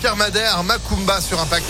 Pierre Madère, Macumba sur Impact.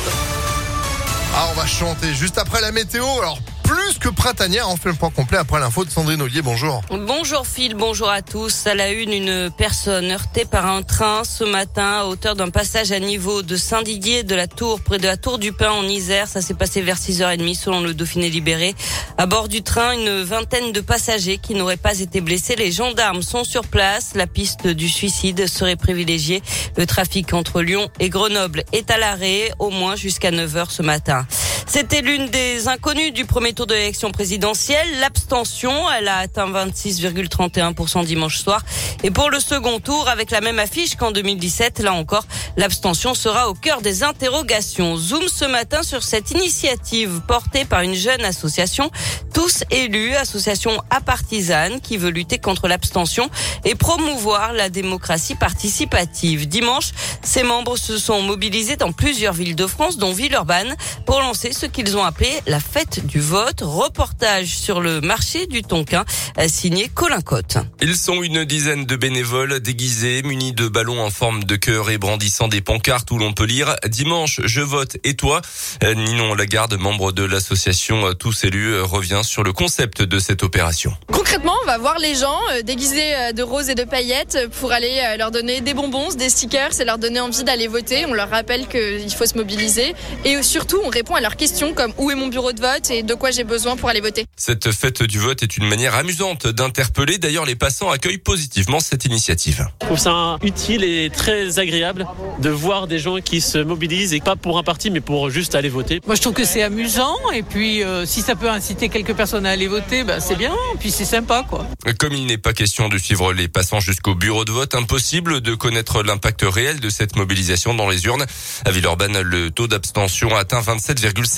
Ah, on va chanter juste après la météo. Alors, plus que printanière, on fait le point complet après l'info de Sandrine Ollier. Bonjour. Bonjour Phil, bonjour à tous. À la une, une personne heurtée par un train ce matin à hauteur d'un passage à niveau de Saint-Didier de la Tour, près de la Tour du Pin en Isère. Ça s'est passé vers 6h30 selon le Dauphiné libéré. À bord du train, une vingtaine de passagers qui n'auraient pas été blessés. Les gendarmes sont sur place. La piste du suicide serait privilégiée. Le trafic entre Lyon et Grenoble est à l'arrêt, au moins jusqu'à 9h ce matin. C'était l'une des inconnues du premier tour de l'élection présidentielle. L'abstention, elle a atteint 26,31% dimanche soir. Et pour le second tour, avec la même affiche qu'en 2017, là encore, l'abstention sera au cœur des interrogations. Zoom ce matin sur cette initiative portée par une jeune association, tous élus, association apartisane, qui veut lutter contre l'abstention et promouvoir la démocratie participative. Dimanche, ses membres se sont mobilisés dans plusieurs villes de France, dont Villeurbanne, pour lancer ce qu'ils ont appelé la fête du vote. Reportage sur le marché du Tonkin, signé Colin Cotte. Ils sont une dizaine de bénévoles déguisés, munis de ballons en forme de cœur et brandissant des pancartes où l'on peut lire Dimanche, je vote et toi. Ninon Lagarde, membre de l'association Tous élus, revient sur le concept de cette opération. Concrètement, on va voir les gens euh, déguisés euh, de roses et de paillettes pour aller euh, leur donner des bonbons, des stickers et leur donner envie d'aller voter. On leur rappelle qu'il faut se mobiliser et surtout on répond à leurs questions comme où est mon bureau de vote et de quoi j'ai besoin pour aller voter. Cette fête du vote est une manière amusante d'interpeller. D'ailleurs, les passants accueillent positivement cette initiative. Je trouve ça utile et très agréable de voir des gens qui se mobilisent et pas pour un parti mais pour juste aller voter. Moi je trouve que c'est amusant et puis euh, si ça peut inciter quelques personnes à aller voter, bah, c'est bien, puis c'est sympa quoi. Comme il n'est pas question de suivre les passants jusqu'au bureau de vote, impossible de connaître l'impact réel de cette mobilisation dans les urnes. À Villeurbanne, le taux d'abstention atteint 27,7%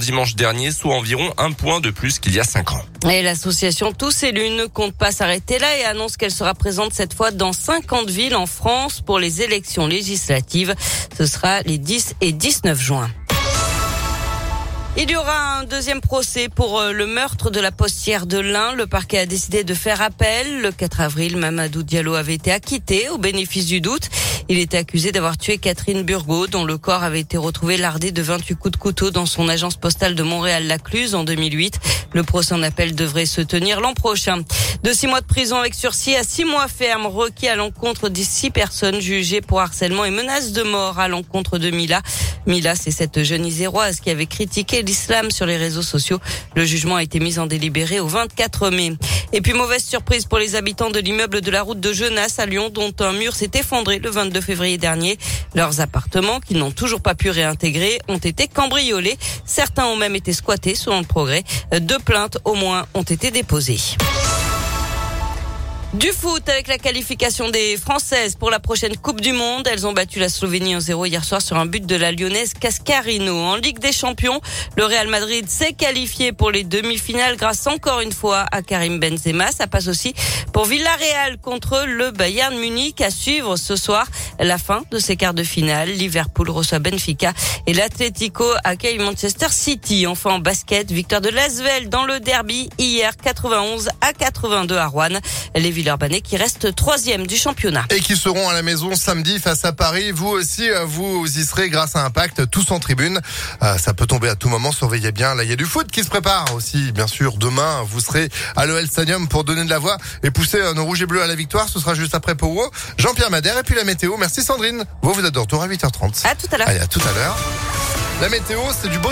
dimanche dernier, soit environ un point de plus qu'il y a cinq ans. Et l'association Tous élus ne compte pas s'arrêter là et annonce qu'elle sera présente cette fois dans 50 villes en France pour les élections législatives. Ce sera les 10 et 19 juin. Il y aura un deuxième procès pour euh, le meurtre de la postière de l'Ain. Le parquet a décidé de faire appel. Le 4 avril, Mamadou Diallo avait été acquitté au bénéfice du doute. Il était accusé d'avoir tué Catherine Burgot, dont le corps avait été retrouvé lardé de 28 coups de couteau dans son agence postale de Montréal-Lacluse en 2008. Le procès en appel devrait se tenir l'an prochain. De six mois de prison avec sursis à six mois ferme requis à l'encontre des six personnes jugées pour harcèlement et menaces de mort à l'encontre de Mila. Mila, c'est cette jeune iséroise qui avait critiqué l'islam sur les réseaux sociaux. Le jugement a été mis en délibéré au 24 mai. Et puis mauvaise surprise pour les habitants de l'immeuble de la route de Genasse à Lyon dont un mur s'est effondré le 22 février dernier. Leurs appartements, qu'ils n'ont toujours pas pu réintégrer, ont été cambriolés. Certains ont même été squattés selon le progrès. Deux plaintes au moins ont été déposées. Du foot avec la qualification des Françaises pour la prochaine Coupe du Monde. Elles ont battu la Slovénie en 0 hier soir sur un but de la Lyonnaise Cascarino. En Ligue des Champions, le Real Madrid s'est qualifié pour les demi-finales grâce encore une fois à Karim Benzema. Ça passe aussi pour Villarreal contre le Bayern Munich à suivre ce soir la fin de ces quarts de finale. Liverpool reçoit Benfica et l'Atlético accueille Manchester City. Enfin en basket, victoire de Lasvel dans le derby hier 91 à 82 à Rouen. Les Villeurbanais qui reste troisième du championnat. Et qui seront à la maison samedi face à Paris. Vous aussi, euh, vous y serez grâce à Impact, tous en tribune. Euh, ça peut tomber à tout moment, surveillez bien. Là, il y a du foot qui se prépare aussi, bien sûr. Demain, vous serez à l'OL Stadium pour donner de la voix et pousser euh, nos rouges et bleus à la victoire. Ce sera juste après Powo. Jean-Pierre Madère et puis la météo. Merci Sandrine. Vous, vous êtes de retour à 8h30. À tout à l'heure. Allez, à tout à l'heure. La météo, c'est du beau